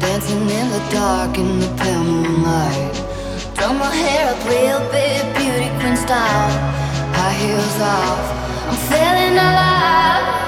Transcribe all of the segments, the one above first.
Dancing in the dark in the pale moonlight. Throw my hair up real big, beauty queen style. High heels off, I'm feeling alive.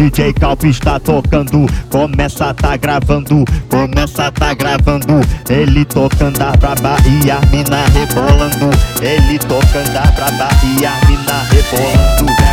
DJ Calp está tocando, começa tá gravando, começa tá gravando. Ele tocando a pra Bahia, mina rebolando. Ele tocando a pra Bahia, mina rebolando.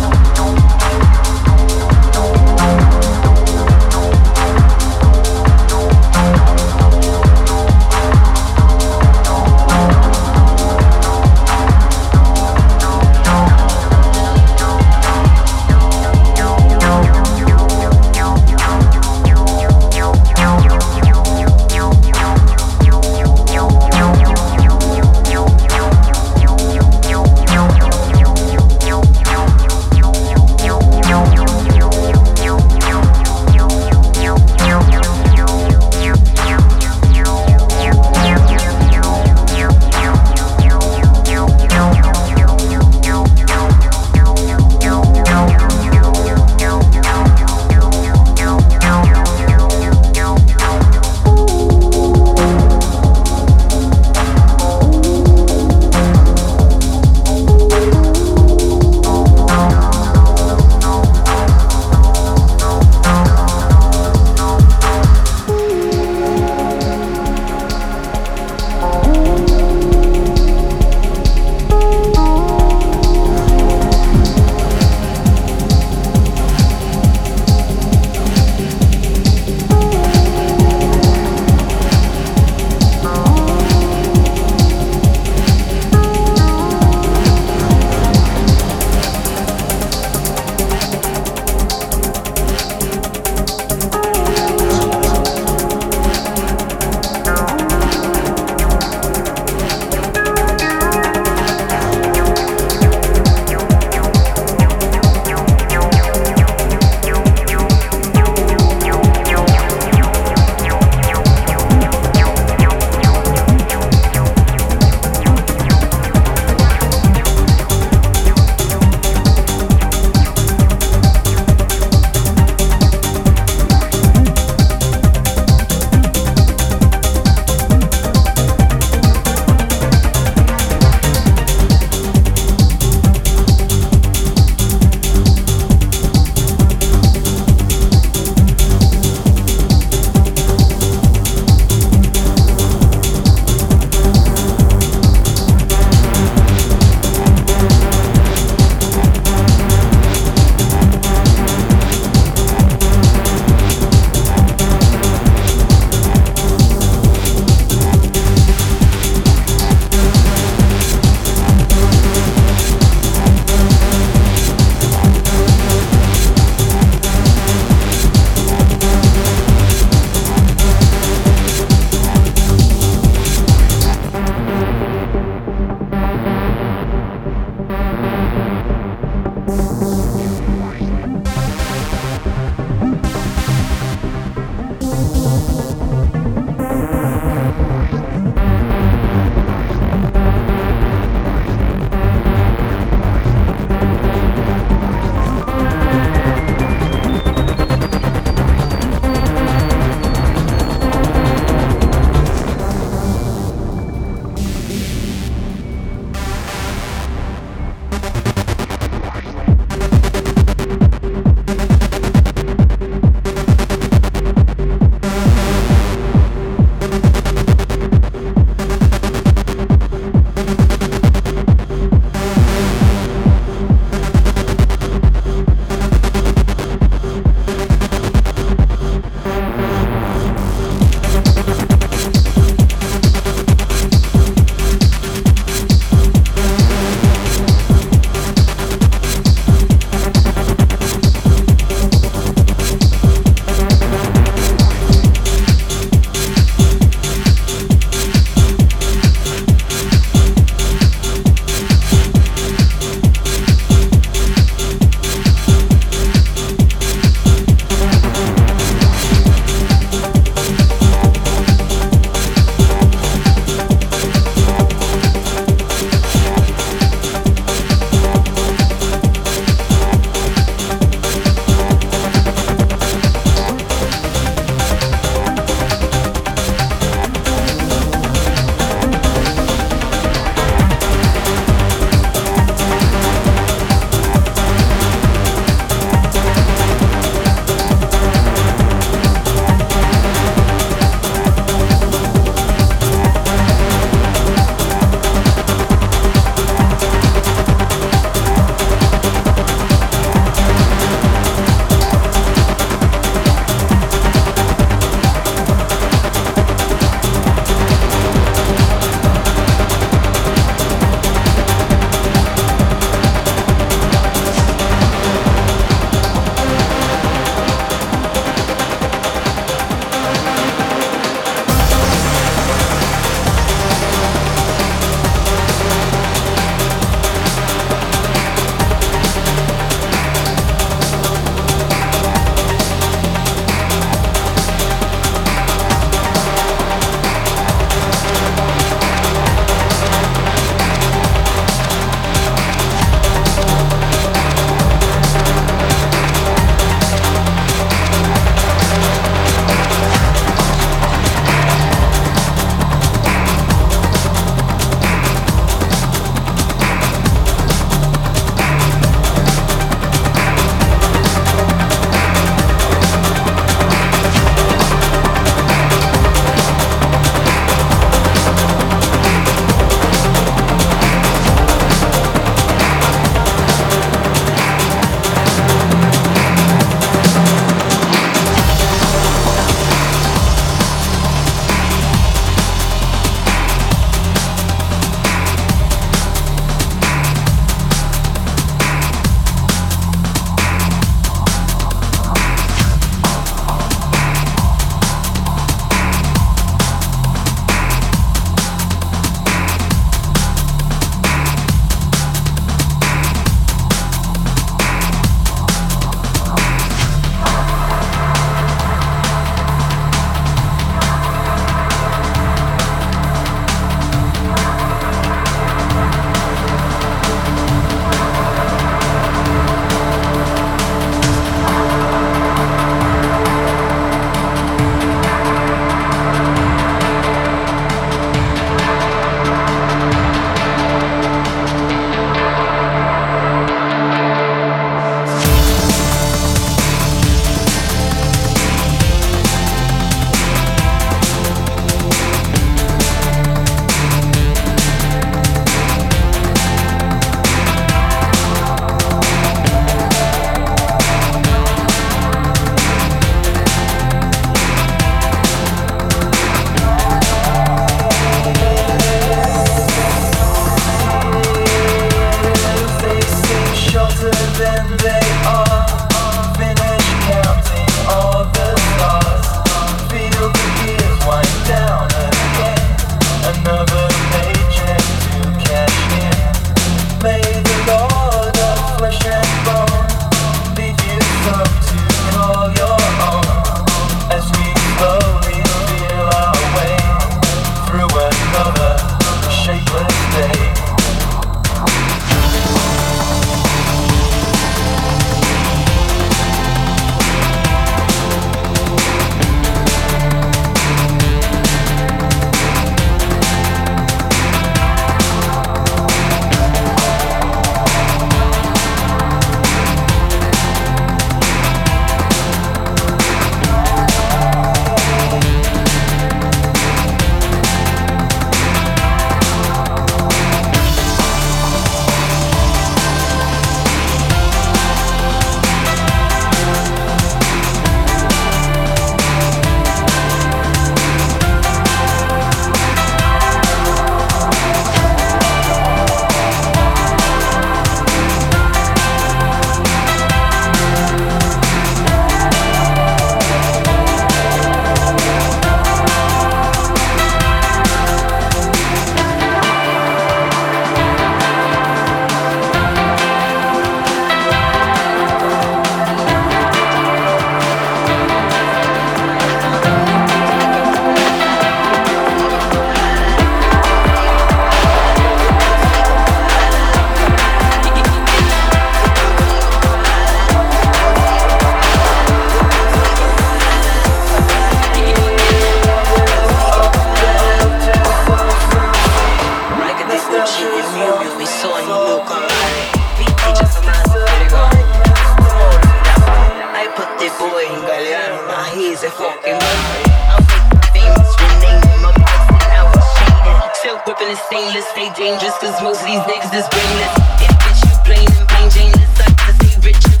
Dangerous, cause most of these niggas is brainless. If bitch you plain and plain Janeless, suck to stay rich and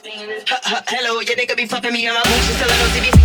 famous. hello, they could be fucking me on my boots, just tell her no TV,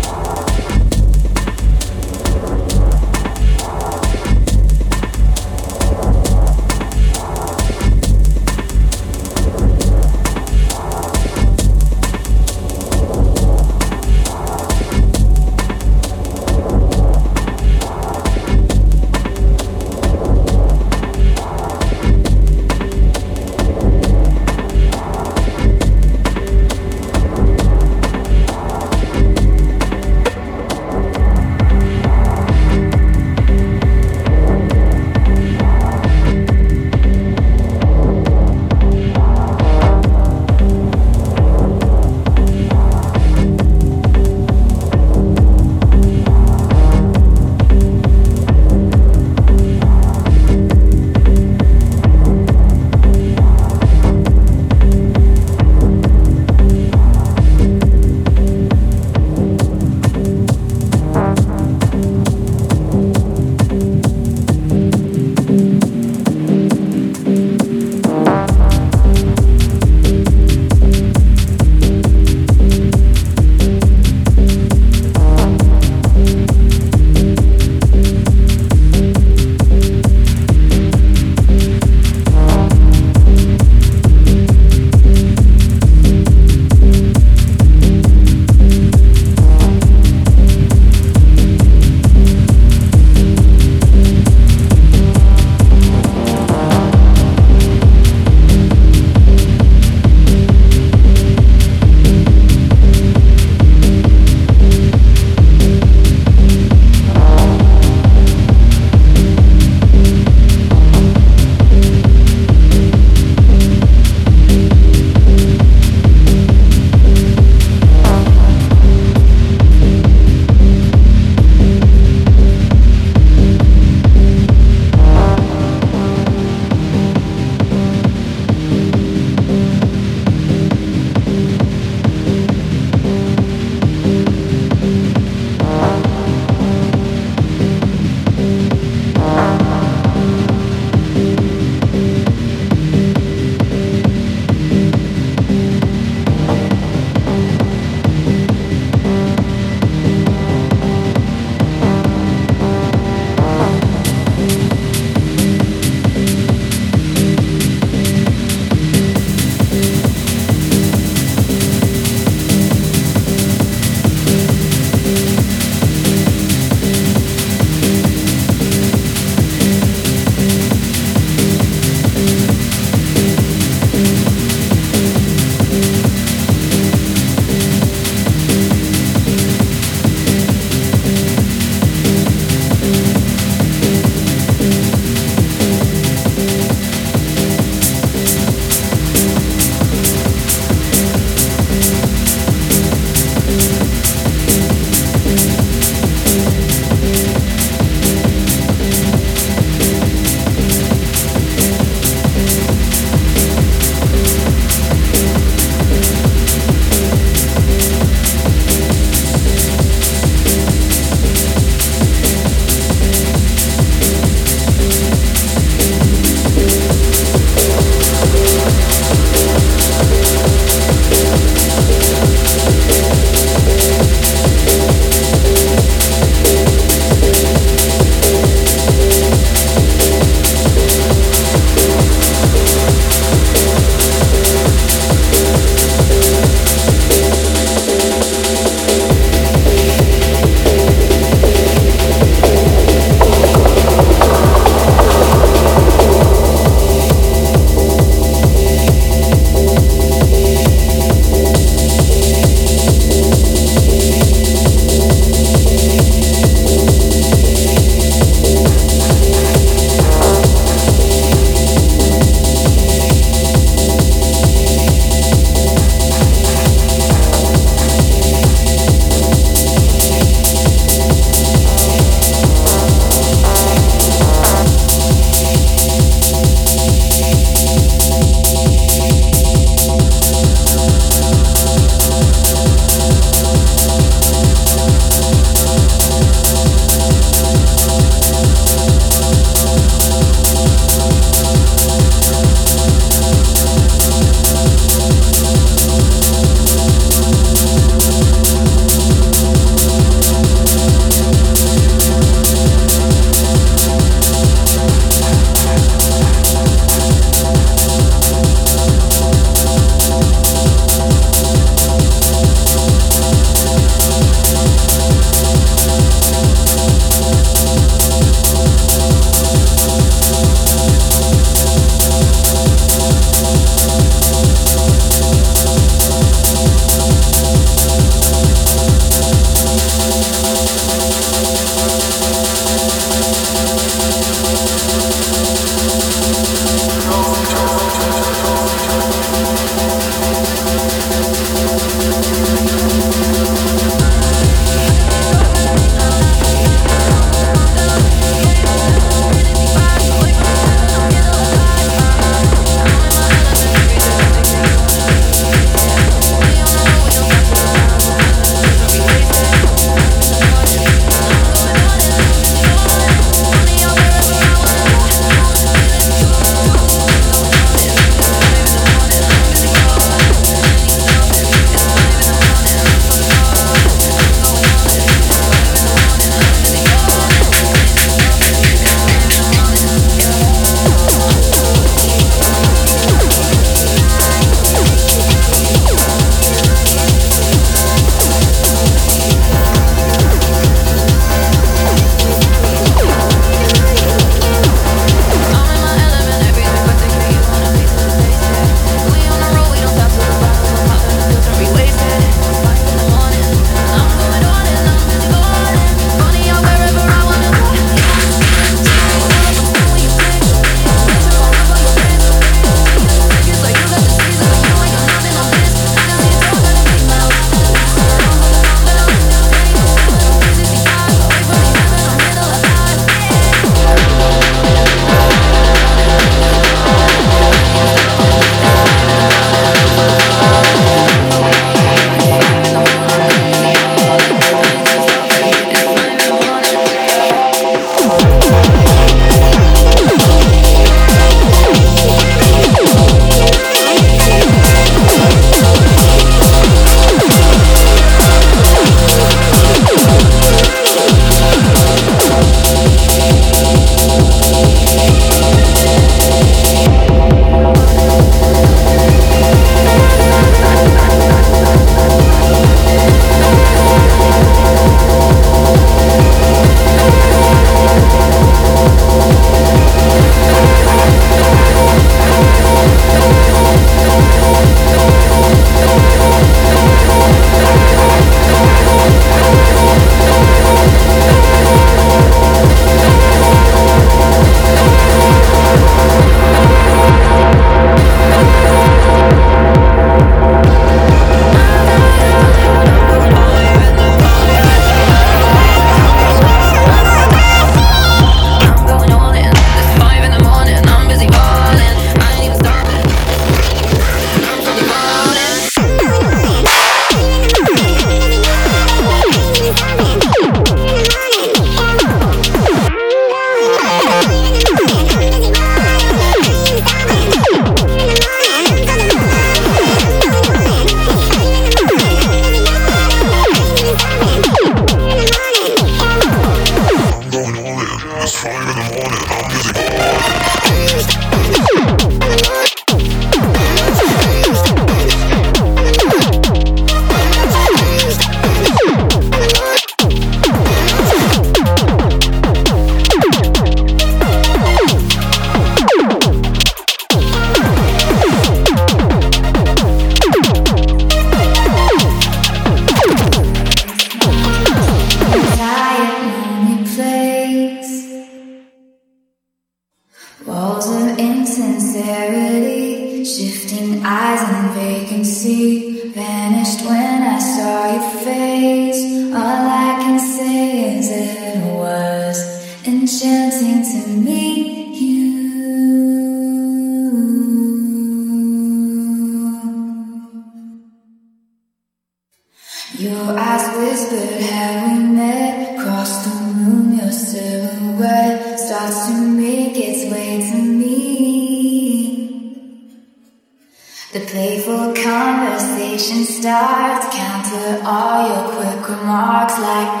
like